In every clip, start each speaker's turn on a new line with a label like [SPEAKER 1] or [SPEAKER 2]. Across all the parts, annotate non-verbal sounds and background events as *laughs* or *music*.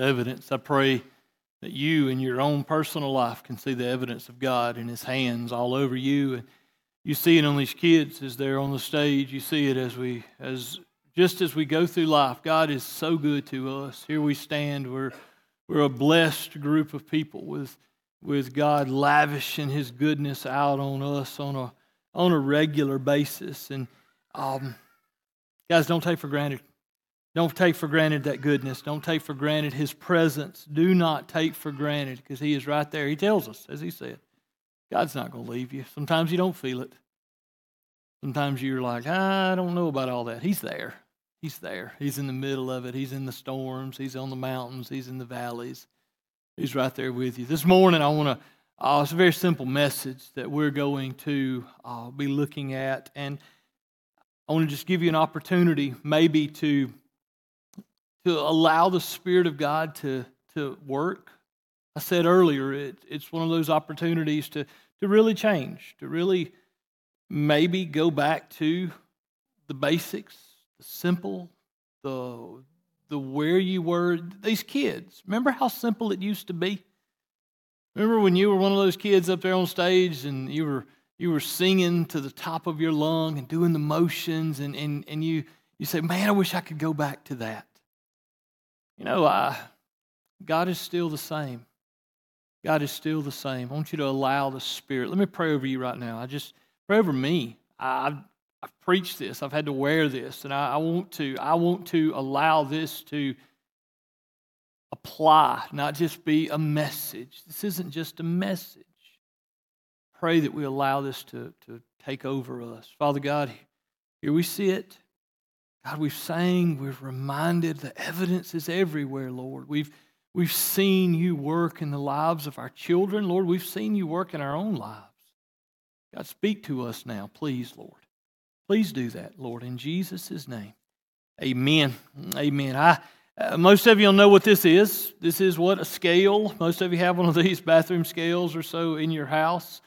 [SPEAKER 1] the evidence. I pray that you in your own personal life can see the evidence of God in His hands all over you. And you see it on these kids as they're on the stage. You see it as we, as just as we go through life. God is so good to us. Here we stand. We're, we're a blessed group of people with, with God lavishing His goodness out on us on a, on a regular basis. And um, guys, don't take for granted don't take for granted that goodness. Don't take for granted His presence. Do not take for granted because He is right there. He tells us, as He said, God's not going to leave you. Sometimes you don't feel it. Sometimes you're like, I don't know about all that. He's there. He's there. He's in the middle of it. He's in the storms. He's on the mountains. He's in the valleys. He's right there with you. This morning, I want to, uh, it's a very simple message that we're going to uh, be looking at. And I want to just give you an opportunity maybe to to allow the Spirit of God to, to work. I said earlier, it, it's one of those opportunities to, to really change, to really maybe go back to the basics, the simple, the, the where you were. These kids, remember how simple it used to be? Remember when you were one of those kids up there on stage and you were you were singing to the top of your lung and doing the motions and, and, and you, you say, Man, I wish I could go back to that. You know, God is still the same. God is still the same. I want you to allow the Spirit. Let me pray over you right now. I just pray over me. I, I've, I've preached this. I've had to wear this, and I, I want to. I want to allow this to apply, not just be a message. This isn't just a message. Pray that we allow this to, to take over us. Father God, here we sit. God, we've sang, we've reminded, the evidence is everywhere, Lord. We've, we've seen you work in the lives of our children, Lord. We've seen you work in our own lives. God, speak to us now, please, Lord. Please do that, Lord, in Jesus' name. Amen. Amen. I, uh, most of you will know what this is. This is what a scale. Most of you have one of these *laughs* bathroom scales or so in your house.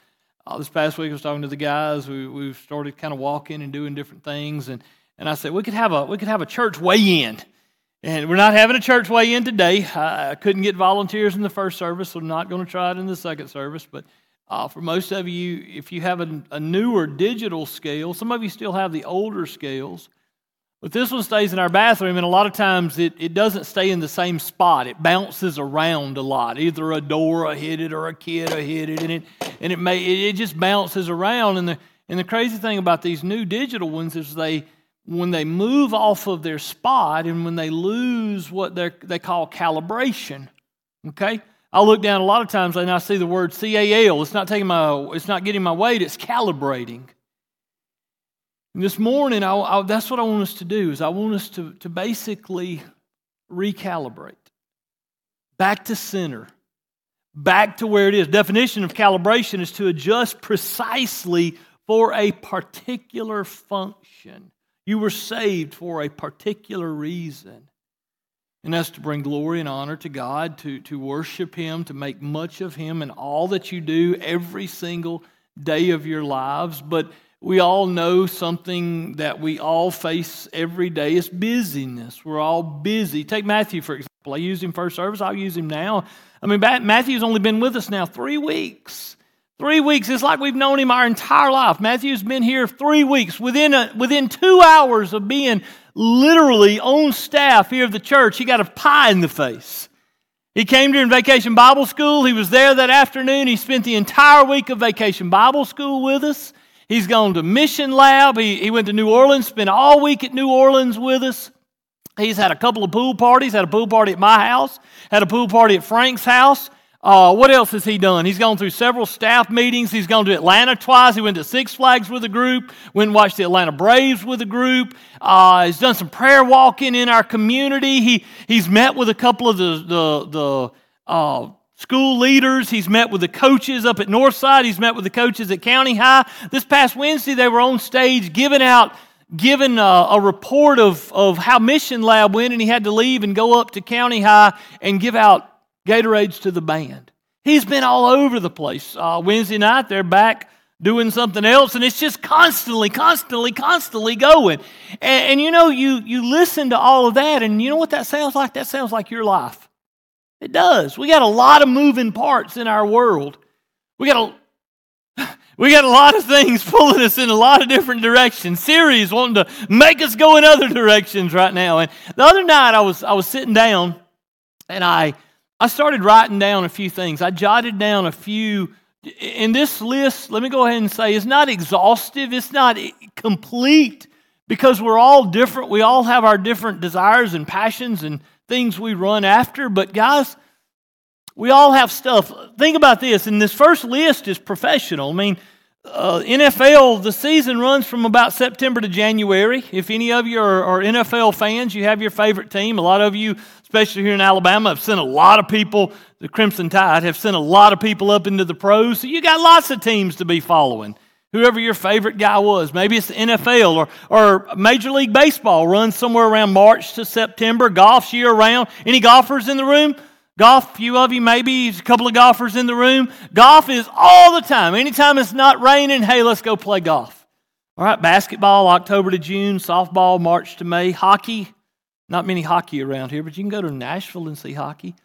[SPEAKER 1] Uh, this past week, I was talking to the guys. We, we've started kind of walking and doing different things, and and I said, we could have a, we could have a church weigh in. And we're not having a church weigh in today. I couldn't get volunteers in the first service, so I'm not going to try it in the second service. But uh, for most of you, if you have a, a newer digital scale, some of you still have the older scales. But this one stays in our bathroom, and a lot of times it, it doesn't stay in the same spot. It bounces around a lot. Either a door hit it or a kid hit it, and it, and it, may, it just bounces around. And the, and the crazy thing about these new digital ones is they, when they move off of their spot and when they lose what they call calibration, okay? I look down a lot of times and I see the word CAL. It's not taking my, it's not getting my weight, it's calibrating. And this morning, I, I, that's what I want us to do is I want us to, to basically recalibrate. Back to center. Back to where it is. Definition of calibration is to adjust precisely for a particular function. You were saved for a particular reason. And that's to bring glory and honor to God, to, to worship Him, to make much of Him in all that you do every single day of your lives. But we all know something that we all face every day is busyness. We're all busy. Take Matthew, for example. I used him first service, I'll use him now. I mean, Matthew's only been with us now three weeks. Three weeks is like we've known him our entire life. Matthew's been here three weeks. Within, a, within two hours of being literally on staff here of the church, he got a pie in the face. He came during vacation Bible school. He was there that afternoon. He spent the entire week of vacation Bible school with us. He's gone to Mission Lab. He, he went to New Orleans, spent all week at New Orleans with us. He's had a couple of pool parties, had a pool party at my house, had a pool party at Frank's house. Uh, what else has he done? He's gone through several staff meetings. He's gone to Atlanta twice. He went to Six Flags with a group, went and watched the Atlanta Braves with a group. Uh, he's done some prayer walking in our community. He, he's met with a couple of the, the, the uh, school leaders. He's met with the coaches up at Northside. He's met with the coaches at County High. This past Wednesday, they were on stage giving out given a, a, report of, of how Mission Lab went, and he had to leave and go up to County High and give out Gatorades to the band. He's been all over the place. Uh, Wednesday night, they're back doing something else, and it's just constantly, constantly, constantly going. And, and, you know, you, you listen to all of that, and you know what that sounds like? That sounds like your life. It does. We got a lot of moving parts in our world. We got a *laughs* we got a lot of things pulling us in a lot of different directions. Series wanting to make us go in other directions right now. And the other night I was I was sitting down and I I started writing down a few things. I jotted down a few in this list, let me go ahead and say, it's not exhaustive, it's not complete because we're all different. We all have our different desires and passions and things we run after. But, guys, we all have stuff. Think about this. And this first list is professional. I mean, uh, NFL, the season runs from about September to January. If any of you are, are, NFL fans, you have your favorite team. A lot of you, especially here in Alabama, have sent a lot of people, the Crimson Tide have sent a lot of people up into the pros. So you got lots of teams to be following. Whoever your favorite guy was. Maybe it's the NFL or, or Major League Baseball runs somewhere around March to September. Golf's year round. Any golfers in the room? Golf, few of you, maybe a couple of golfers in the room. Golf is all the time. Anytime it's not raining, hey, let's go play golf. All right, basketball, October to June, softball, March to May, hockey. Not many hockey around here, but you can go to Nashville and see hockey.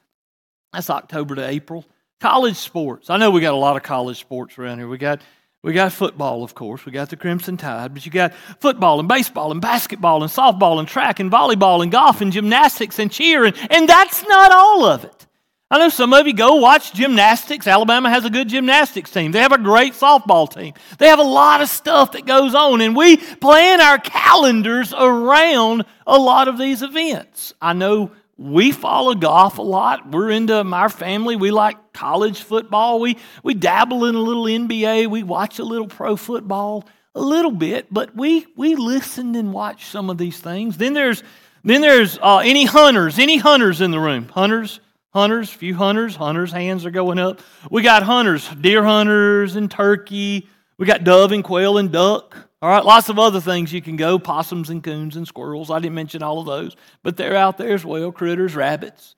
[SPEAKER 1] That's October to April. College sports. I know we got a lot of college sports around here. We got we got football, of course. We got the Crimson Tide, but you got football and baseball and basketball and softball and track and volleyball and golf and gymnastics and cheer, and, and that's not all of it. I know some of you go watch gymnastics. Alabama has a good gymnastics team. They have a great softball team. They have a lot of stuff that goes on, and we plan our calendars around a lot of these events. I know we follow golf a lot. We're into our family. We like college football. We, we dabble in a little NBA. We watch a little pro football a little bit, but we, we listen and watch some of these things. Then there's, then there's uh, any hunters, any hunters in the room. Hunters, hunters, few hunters. Hunters' hands are going up. We got hunters, deer hunters and turkey. We got dove and quail and duck. All right, lots of other things you can go possums and coons and squirrels. I didn't mention all of those, but they're out there as well critters, rabbits.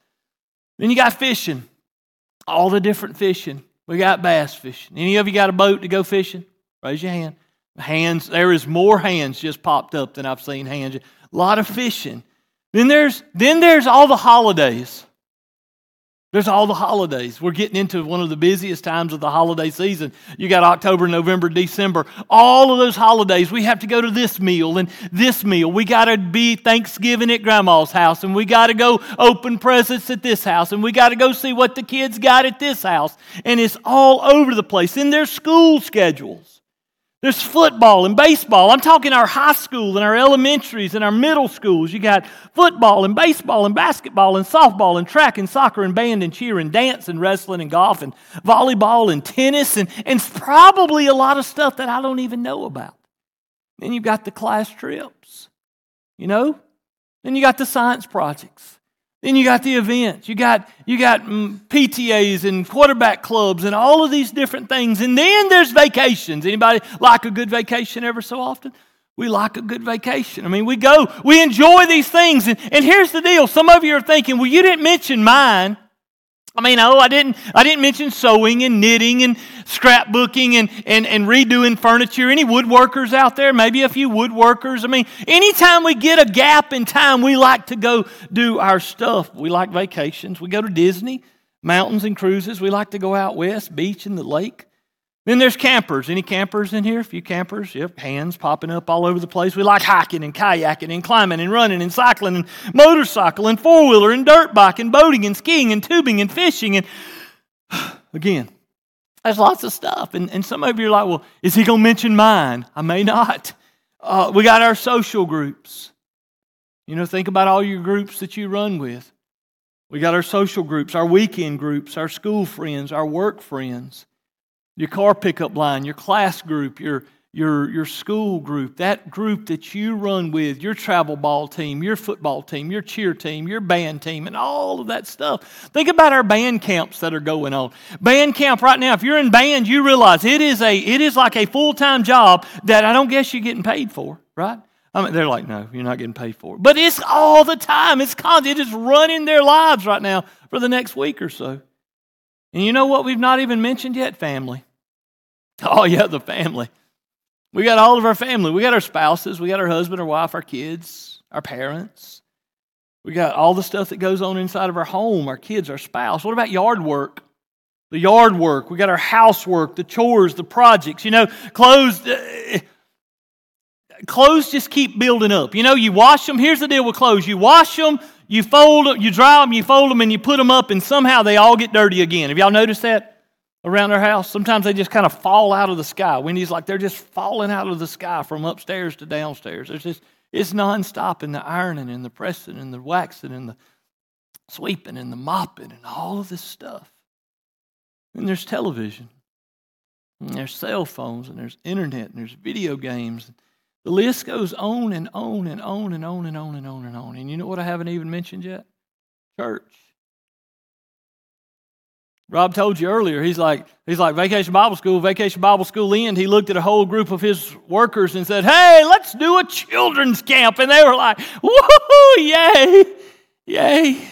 [SPEAKER 1] Then you got fishing, all the different fishing. We got bass fishing. Any of you got a boat to go fishing? Raise your hand. Hands, there is more hands just popped up than I've seen hands. A lot of fishing. Then there's then there's all the holidays. There's all the holidays. We're getting into one of the busiest times of the holiday season. You got October, November, December. All of those holidays, we have to go to this meal and this meal. We got to be Thanksgiving at grandma's house, and we got to go open presents at this house, and we got to go see what the kids got at this house. And it's all over the place. In their school schedules. There's football and baseball. I'm talking our high school and our elementaries and our middle schools. You got football and baseball and basketball and softball and track and soccer and band and cheer and dance and wrestling and golf and volleyball and tennis and, and probably a lot of stuff that I don't even know about. Then you've got the class trips, you know? Then you got the science projects. Then you got the events. You got, you got mm, PTAs and quarterback clubs and all of these different things. And then there's vacations. Anybody like a good vacation ever so often? We like a good vacation. I mean, we go, we enjoy these things. And, and here's the deal. Some of you are thinking, well, you didn't mention mine. I mean, oh, I didn't, I didn't mention sewing and knitting and scrapbooking and, and, and redoing furniture. Any woodworkers out there? Maybe a few woodworkers. I mean, anytime we get a gap in time, we like to go do our stuff. We like vacations. We go to Disney, mountains and cruises. We like to go out west, beach and the lake. Then there's campers. Any campers in here? A few campers? Yep, hands popping up all over the place. We like hiking and kayaking and climbing and running and cycling and motorcycle and four wheeler and dirt bike and boating and skiing and tubing and fishing. And *sighs* again, there's lots of stuff. And, and some of you are like, well, is he going to mention mine? I may not. Uh, we got our social groups. You know, think about all your groups that you run with. We got our social groups, our weekend groups, our school friends, our work friends your car pickup line, your class group, your, your, your school group, that group that you run with, your travel ball team, your football team, your cheer team, your band team, and all of that stuff. Think about our band camps that are going on. Band camp right now, if you're in band, you realize it is, a, it is like a full time job that I don't guess you're getting paid for, right? I mean, they're like, no, you're not getting paid for it. But it's all the time. It's constant. It is running their lives right now for the next week or so. And you know what we've not even mentioned yet? Family. Oh, yeah, the family. We got all of our family. We got our spouses. We got our husband, our wife, our kids, our parents. We got all the stuff that goes on inside of our home, our kids, our spouse. What about yard work? The yard work. We got our housework, the chores, the projects. You know, clothes. Uh, clothes just keep building up. You know, you wash them. Here's the deal with clothes: you wash them, you fold them, you dry them, you fold them, and you put them up, and somehow they all get dirty again. Have y'all noticed that around our house? Sometimes they just kind of fall out of the sky. Wendy's like they're just falling out of the sky from upstairs to downstairs. There's just it's nonstop in the ironing and the pressing and the waxing and the sweeping and the mopping and all of this stuff. And there's television, and there's cell phones, and there's internet, and there's video games. The list goes on and on and on and on and on and on and on. And you know what I haven't even mentioned yet? Church. Rob told you earlier, he's like, he's like Vacation Bible School, Vacation Bible School end. He looked at a whole group of his workers and said, Hey, let's do a children's camp. And they were like, Woohoo, yay, yay,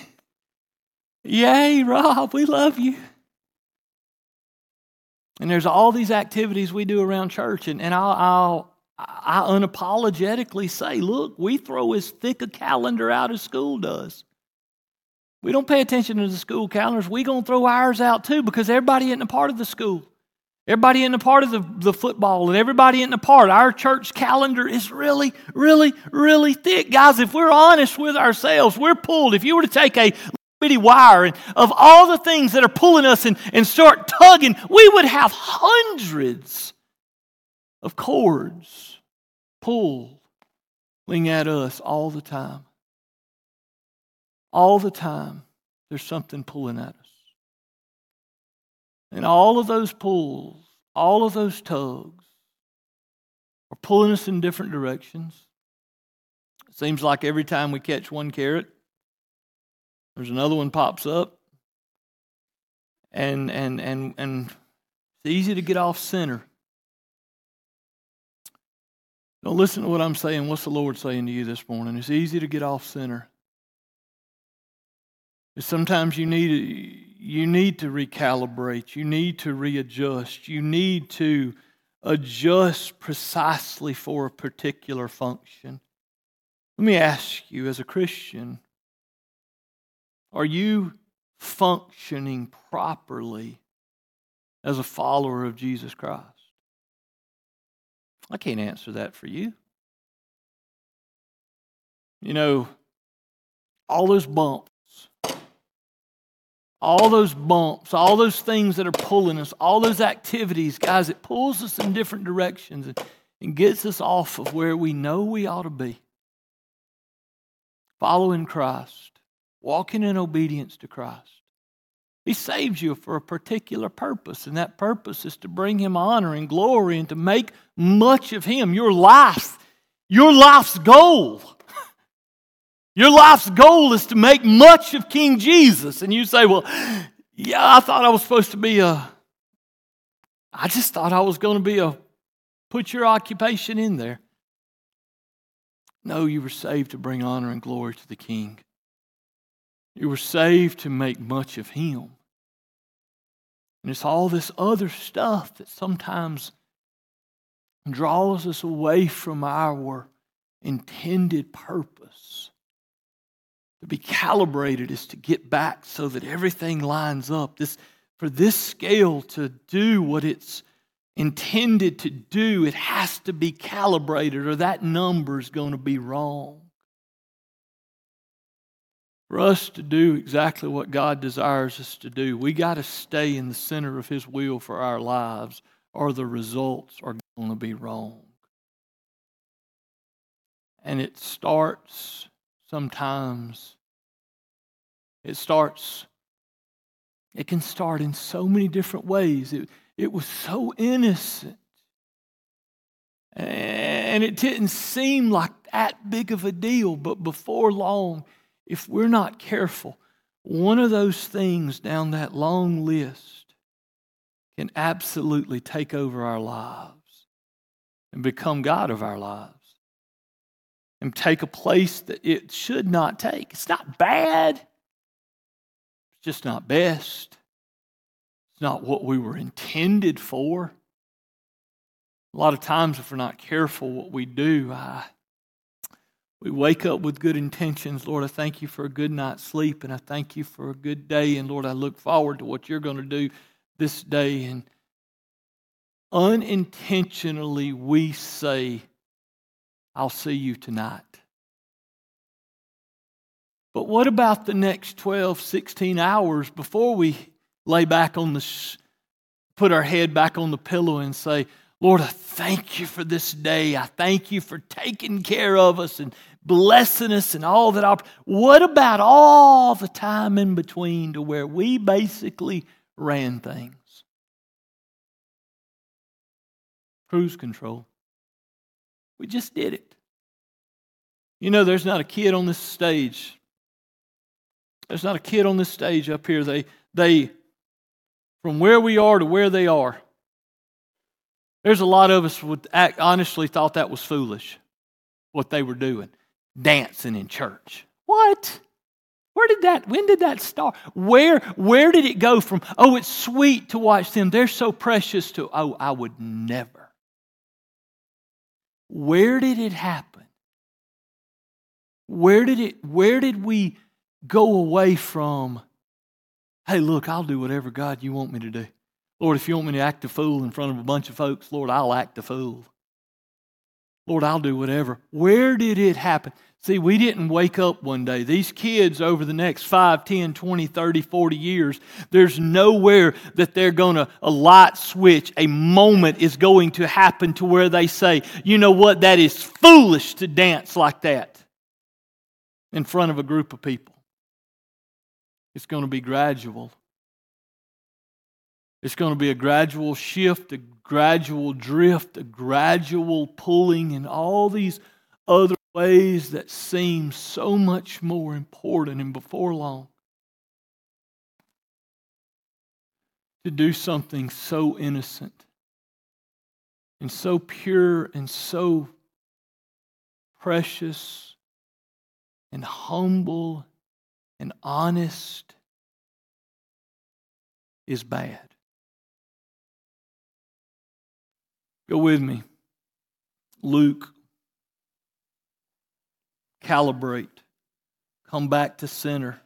[SPEAKER 1] yay, Rob, we love you. And there's all these activities we do around church, and, and I'll, I'll I unapologetically say, look, we throw as thick a calendar out as school does. We don't pay attention to the school calendars. We're going to throw ours out too because everybody isn't a part of the school. Everybody isn't a part of the, the football and everybody isn't a part. Our church calendar is really, really, really thick. Guys, if we're honest with ourselves, we're pulled. If you were to take a little bitty wire and of all the things that are pulling us and, and start tugging, we would have hundreds of cords pulling at us all the time. All the time, there's something pulling at us. And all of those pulls, all of those tugs, are pulling us in different directions. It seems like every time we catch one carrot, there's another one pops up. And and and and it's easy to get off center. Don't listen to what I'm saying. What's the Lord saying to you this morning? It's easy to get off center. Sometimes you need you need to recalibrate. You need to readjust. You need to adjust precisely for a particular function. Let me ask you, as a Christian, are you functioning properly as a follower of Jesus Christ? I can't answer that for you. You know, all those bumps, all those bumps, all those things that are pulling us, all those activities, guys, it pulls us in different directions and, and gets us off of where we know we ought to be. Following Christ, walking in obedience to Christ. He saves you for a particular purpose, and that purpose is to bring Him honor and glory and to make much of Him. Your life, your life's goal. *laughs* Your life's goal is to make much of King Jesus. And you say, Well, yeah, I thought I was supposed to be a, I just thought I was going to be a, put your occupation in there. No, you were saved to bring honor and glory to the King. You were saved to make much of Him. And it's all this other stuff that sometimes draws us away from our intended purpose. To be calibrated is to get back so that everything lines up. This, for this scale to do what it's intended to do, it has to be calibrated, or that number is going to be wrong. For us to do exactly what God desires us to do, we got to stay in the center of His will for our lives, or the results are going to be wrong. And it starts sometimes, it starts, it can start in so many different ways. It, it was so innocent. And it didn't seem like that big of a deal, but before long, if we're not careful, one of those things down that long list can absolutely take over our lives and become God of our lives and take a place that it should not take. It's not bad, it's just not best. It's not what we were intended for. A lot of times, if we're not careful what we do, I, We wake up with good intentions. Lord, I thank you for a good night's sleep, and I thank you for a good day. And Lord, I look forward to what you're going to do this day. And unintentionally, we say, I'll see you tonight. But what about the next 12, 16 hours before we lay back on the, put our head back on the pillow and say, Lord, I thank you for this day. I thank you for taking care of us and blessing us and all that. Op- what about all the time in between to where we basically ran things? Cruise control. We just did it. You know, there's not a kid on this stage. There's not a kid on this stage up here. They, they, from where we are to where they are, there's a lot of us would act, honestly thought that was foolish, what they were doing, dancing in church. What? Where did that, when did that start? Where, where did it go from, oh, it's sweet to watch them, they're so precious to, oh, I would never. Where did it happen? Where did it, where did we go away from, hey, look, I'll do whatever God you want me to do. Lord, if you want me to act a fool in front of a bunch of folks, Lord, I'll act a fool. Lord, I'll do whatever. Where did it happen? See, we didn't wake up one day. These kids over the next 5, 10, 20, 30, 40 years, there's nowhere that they're going to, a light switch, a moment is going to happen to where they say, you know what, that is foolish to dance like that in front of a group of people. It's going to be gradual. It's going to be a gradual shift, a gradual drift, a gradual pulling, and all these other ways that seem so much more important. And before long, to do something so innocent and so pure and so precious and humble and honest is bad. Go with me. Luke. Calibrate. Come back to center.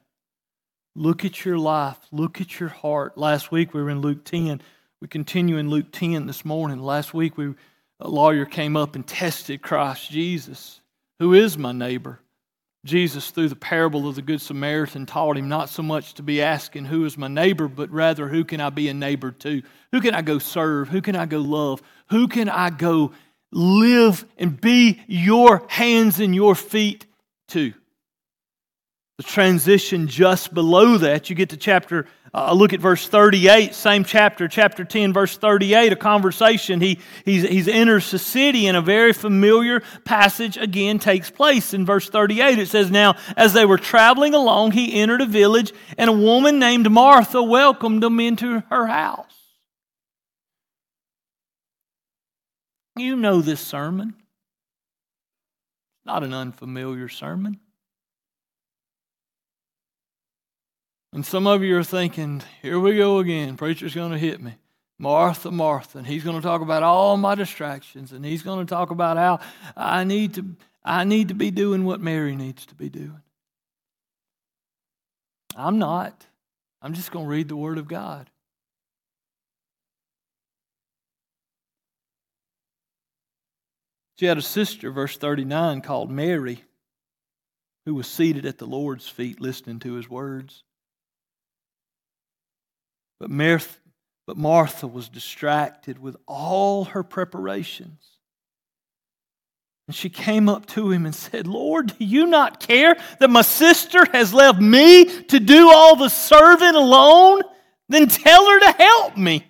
[SPEAKER 1] Look at your life. Look at your heart. Last week we were in Luke 10. We continue in Luke 10 this morning. Last week we, a lawyer came up and tested Christ Jesus. Who is my neighbor? Jesus, through the parable of the Good Samaritan, taught him not so much to be asking, Who is my neighbor, but rather, Who can I be a neighbor to? Who can I go serve? Who can I go love? Who can I go live and be your hands and your feet to? The transition just below that, you get to chapter uh, look at verse 38, same chapter, chapter 10, verse 38, a conversation. He he's, he's enters the city, and a very familiar passage again takes place. In verse 38, it says, Now, as they were traveling along, he entered a village, and a woman named Martha welcomed him into her house. You know this sermon. Not an unfamiliar sermon. And some of you are thinking, here we go again. Preacher's going to hit me. Martha, Martha. And he's going to talk about all my distractions. And he's going to talk about how I need to, I need to be doing what Mary needs to be doing. I'm not. I'm just going to read the Word of God. She had a sister, verse 39, called Mary, who was seated at the Lord's feet listening to his words. But Martha, but Martha was distracted with all her preparations. And she came up to him and said, Lord, do you not care that my sister has left me to do all the serving alone? Then tell her to help me.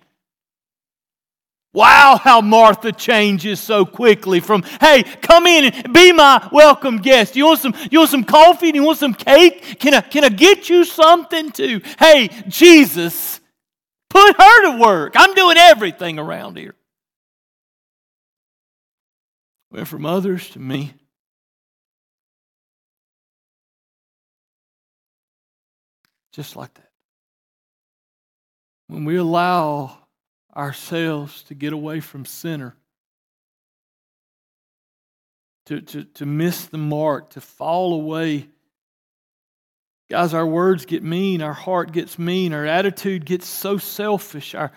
[SPEAKER 1] Wow, how Martha changes so quickly from, hey, come in and be my welcome guest. You want some, you want some coffee? You want some cake? Can I, can I get you something to? Hey, Jesus, Put her to work. I'm doing everything around here. Went from others to me. Just like that. When we allow ourselves to get away from center, to, to, to miss the mark, to fall away. Guys, our words get mean, our heart gets mean, our attitude gets so selfish. Our,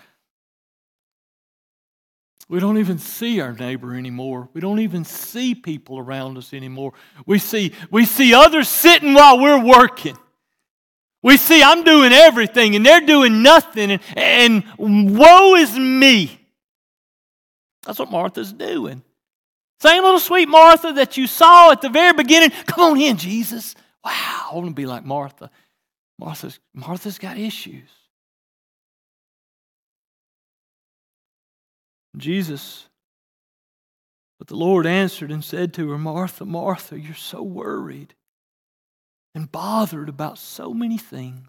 [SPEAKER 1] we don't even see our neighbor anymore. We don't even see people around us anymore. We see, we see others sitting while we're working. We see I'm doing everything and they're doing nothing, and, and woe is me. That's what Martha's doing. Same little sweet Martha that you saw at the very beginning. Come on in, Jesus. Wow, I want to be like Martha. Martha's, Martha's got issues. Jesus, but the Lord answered and said to her, Martha, Martha, you're so worried and bothered about so many things.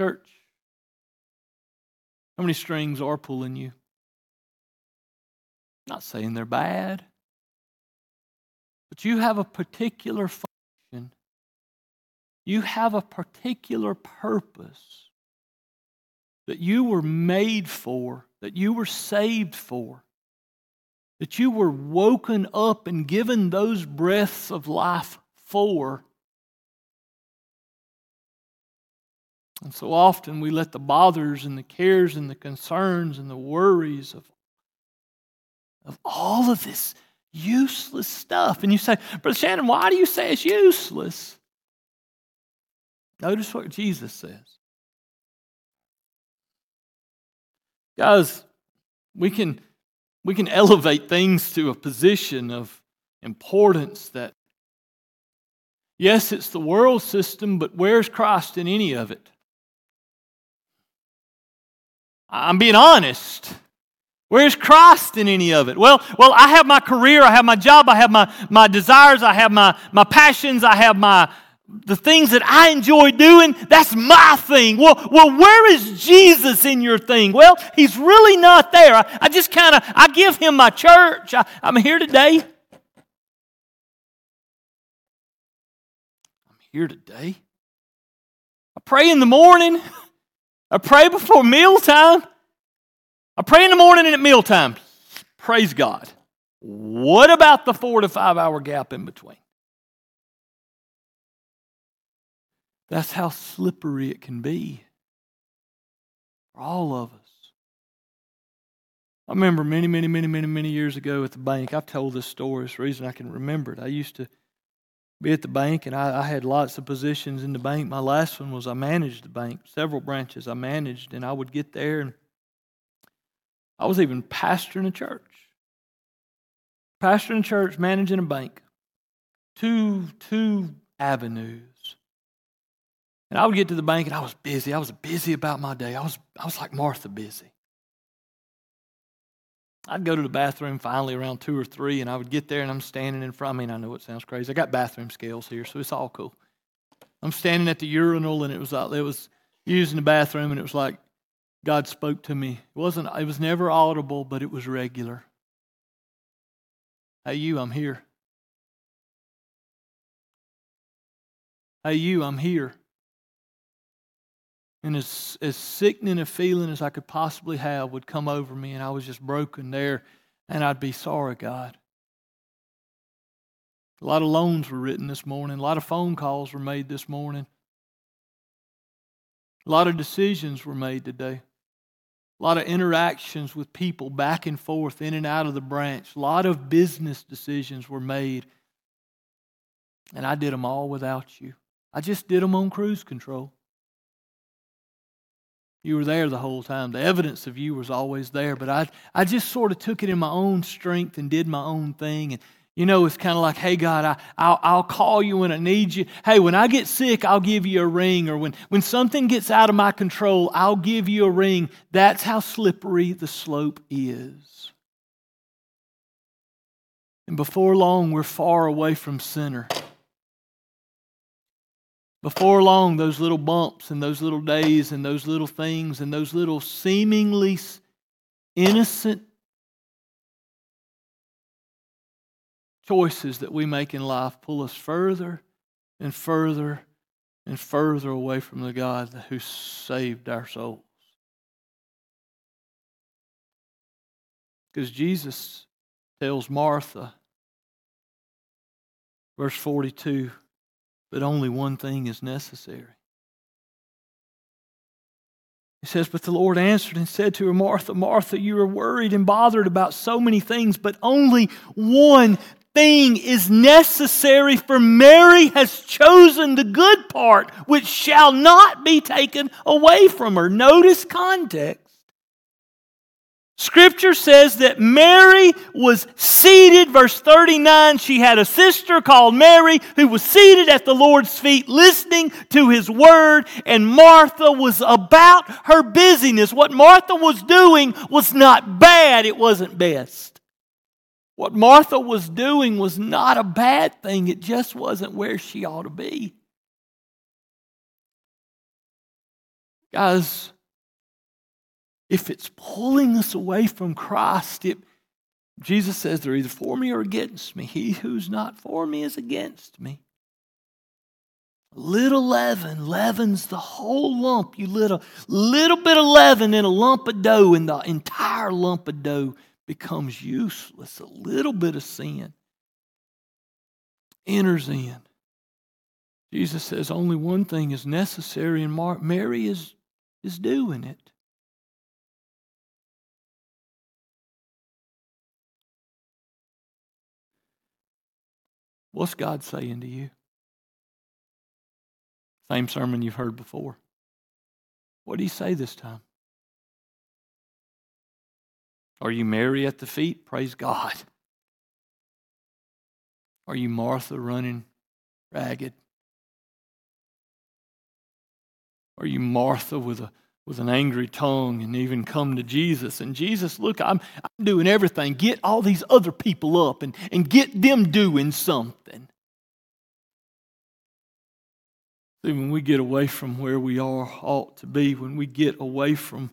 [SPEAKER 1] Church, how many strings are pulling you? not saying they're bad, but you have a particular function. You have a particular purpose that you were made for, that you were saved for, that you were woken up and given those breaths of life for. And so often we let the bothers and the cares and the concerns and the worries of, of all of this useless stuff. And you say, Brother Shannon, why do you say it's useless? Notice what Jesus says. Guys, we can, we can elevate things to a position of importance that, yes, it's the world system, but where's Christ in any of it? I'm being honest. Where's Christ in any of it? Well, well, I have my career, I have my job, I have my, my desires, I have my, my passions, I have my the things that I enjoy doing, that's my thing. Well, well, where is Jesus in your thing? Well, he's really not there. I, I just kind of I give him my church. I, I'm here today. I'm here today. I pray in the morning. I pray before mealtime. I pray in the morning and at mealtime. Praise God. What about the four to five hour gap in between? That's how slippery it can be for all of us. I remember many, many, many, many, many years ago at the bank. I've told this story. It's the reason I can remember it. I used to be at the bank, and I, I, had lots of positions in the bank. My last one was I managed the bank, several branches I managed, and I would get there, and I was even pastoring a church. Pastoring a church, managing a bank. Two, two avenues. And I would get to the bank and I was busy. I was busy about my day. I was, I was like Martha busy. I'd go to the bathroom finally around two or three, and I would get there and I'm standing in front. I mean, I know it sounds crazy. I got bathroom scales here, so it's all cool. I'm standing at the urinal, and it was like, it was using the bathroom, and it was like God spoke to me. It wasn't. It was never audible, but it was regular. Hey, you, I'm here. Hey, you, I'm here. And as, as sickening a feeling as I could possibly have would come over me, and I was just broken there, and I'd be sorry, God. A lot of loans were written this morning, a lot of phone calls were made this morning, a lot of decisions were made today. A lot of interactions with people back and forth, in and out of the branch. A lot of business decisions were made. And I did them all without you. I just did them on cruise control. You were there the whole time. The evidence of you was always there, but I, I just sort of took it in my own strength and did my own thing. And you know, it's kind of like, hey, God, I, I'll, I'll call you when I need you. Hey, when I get sick, I'll give you a ring. Or when, when something gets out of my control, I'll give you a ring. That's how slippery the slope is. And before long, we're far away from center. Before long, those little bumps and those little days and those little things and those little seemingly innocent choices that we make in life pull us further and further and further away from the God who saved our souls. Because Jesus tells Martha, verse 42, but only one thing is necessary. He says, But the Lord answered and said to her, Martha, Martha, you are worried and bothered about so many things, but only one thing is necessary, for Mary has chosen the good part, which shall not be taken away from her. Notice context. Scripture says that Mary was seated, verse 39. She had a sister called Mary who was seated at the Lord's feet listening to his word, and Martha was about her busyness. What Martha was doing was not bad, it wasn't best. What Martha was doing was not a bad thing, it just wasn't where she ought to be. Guys, if it's pulling us away from Christ, it, Jesus says they're either for me or against me. He who's not for me is against me. Little leaven leavens the whole lump. You little little bit of leaven in a lump of dough, and the entire lump of dough becomes useless. A little bit of sin enters in. Jesus says only one thing is necessary, and Mary is, is doing it. What's God saying to you? Same sermon you've heard before. What do he say this time? Are you Mary at the feet? Praise God. Are you Martha running ragged? Are you Martha with a with an angry tongue and even come to Jesus. And Jesus, look, I'm, I'm doing everything. Get all these other people up and, and get them doing something. See, when we get away from where we are ought to be, when we get away from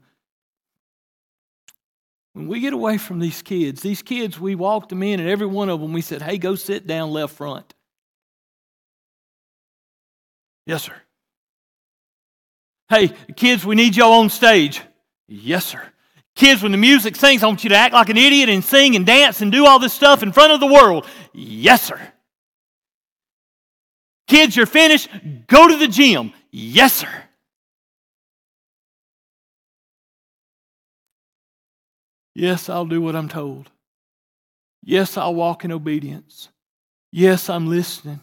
[SPEAKER 1] when we get away from these kids, these kids, we walked them in, and every one of them, we said, Hey, go sit down left front. Yes, sir. Hey, kids, we need y'all on stage. Yes, sir. Kids, when the music sings, I want you to act like an idiot and sing and dance and do all this stuff in front of the world. Yes, sir. Kids, you're finished. Go to the gym. Yes, sir. Yes, I'll do what I'm told. Yes, I'll walk in obedience. Yes, I'm listening.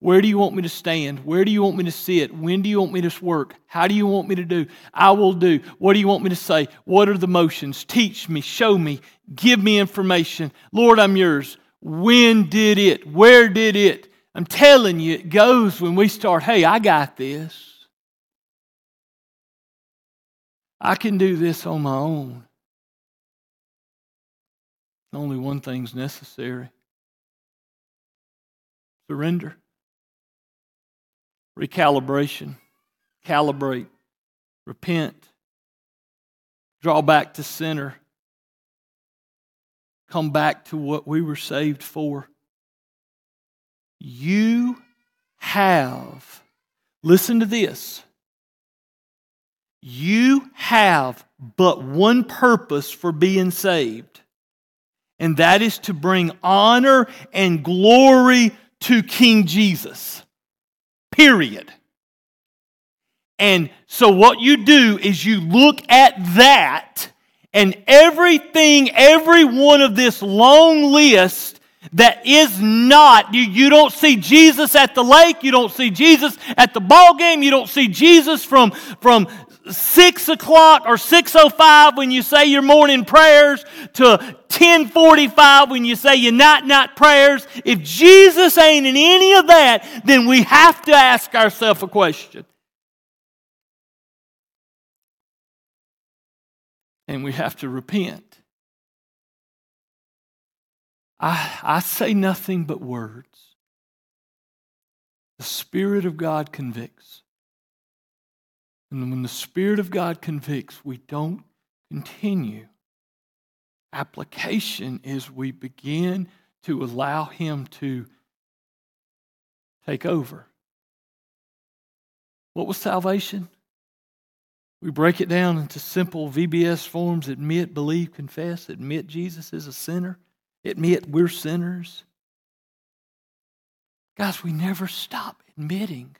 [SPEAKER 1] Where do you want me to stand? Where do you want me to sit? When do you want me to work? How do you want me to do? I will do. What do you want me to say? What are the motions? Teach me, show me, give me information. Lord, I'm yours. When did it? Where did it? I'm telling you, it goes when we start, hey, I got this. I can do this on my own. Only one thing's necessary. Surrender. Recalibration, calibrate, repent, draw back to center, come back to what we were saved for. You have, listen to this, you have but one purpose for being saved, and that is to bring honor and glory to King Jesus. Period. And so, what you do is you look at that, and everything, every one of this long list that is not, you, you don't see Jesus at the lake, you don't see Jesus at the ball game, you don't see Jesus from, from 6 o'clock or 6.05 when you say your morning prayers to 10.45 when you say your night-night prayers. If Jesus ain't in any of that, then we have to ask ourselves a question. And we have to repent. I, I say nothing but words. The Spirit of God convicts. And when the Spirit of God convicts, we don't continue. Application is we begin to allow Him to take over. What was salvation? We break it down into simple VBS forms admit, believe, confess, admit Jesus is a sinner, admit we're sinners. Guys, we never stop admitting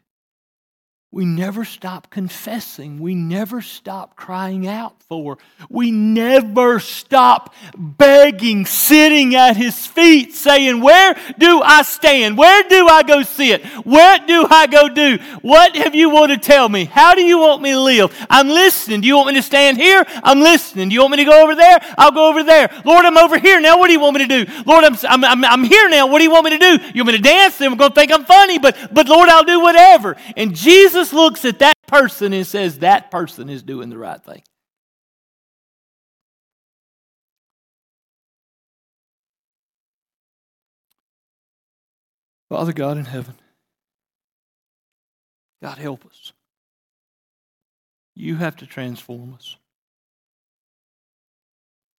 [SPEAKER 1] we never stop confessing. We never stop crying out for. We never stop begging, sitting at his feet, saying, Where do I stand? Where do I go sit? What do I go do? What have you want to tell me? How do you want me to live? I'm listening. Do you want me to stand here? I'm listening. Do you want me to go over there? I'll go over there. Lord, I'm over here now. What do you want me to do? Lord, I'm, I'm, I'm, here now. What do you want me to do? You want me to dance? Then we're going to think I'm funny, but, but Lord, I'll do whatever. And Jesus Jesus looks at that person and says, That person is doing the right thing. Father God in heaven, God help us. You have to transform us.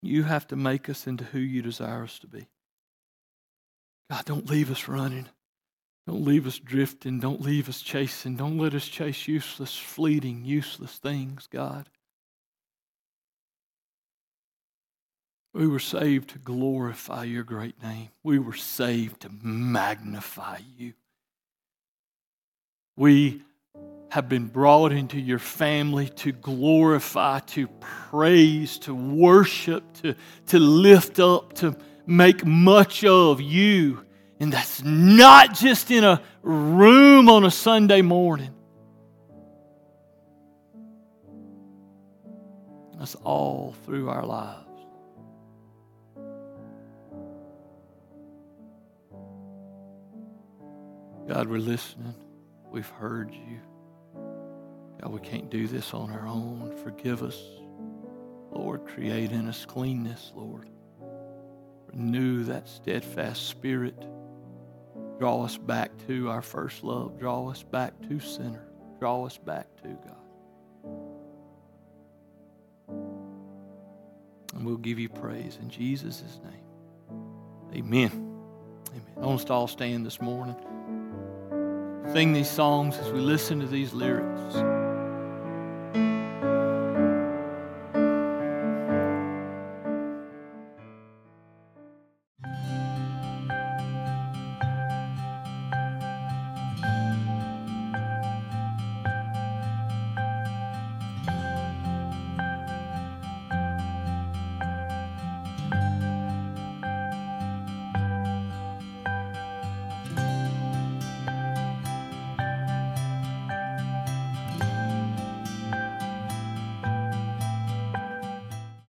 [SPEAKER 1] You have to make us into who you desire us to be. God, don't leave us running. Don't leave us drifting. Don't leave us chasing. Don't let us chase useless, fleeting, useless things, God. We were saved to glorify your great name. We were saved to magnify you. We have been brought into your family to glorify, to praise, to worship, to, to lift up, to make much of you and that's not just in a room on a Sunday morning. That's all through our lives. God, we're listening. We've heard you. God, we can't do this on our own. Forgive us. Lord, create in us cleanness, Lord. Renew that steadfast spirit. Draw us back to our first love. Draw us back to center. Draw us back to God. And we'll give you praise in Jesus' name. Amen. Amen. I want us to all stand this morning. Sing these songs as we listen to these lyrics.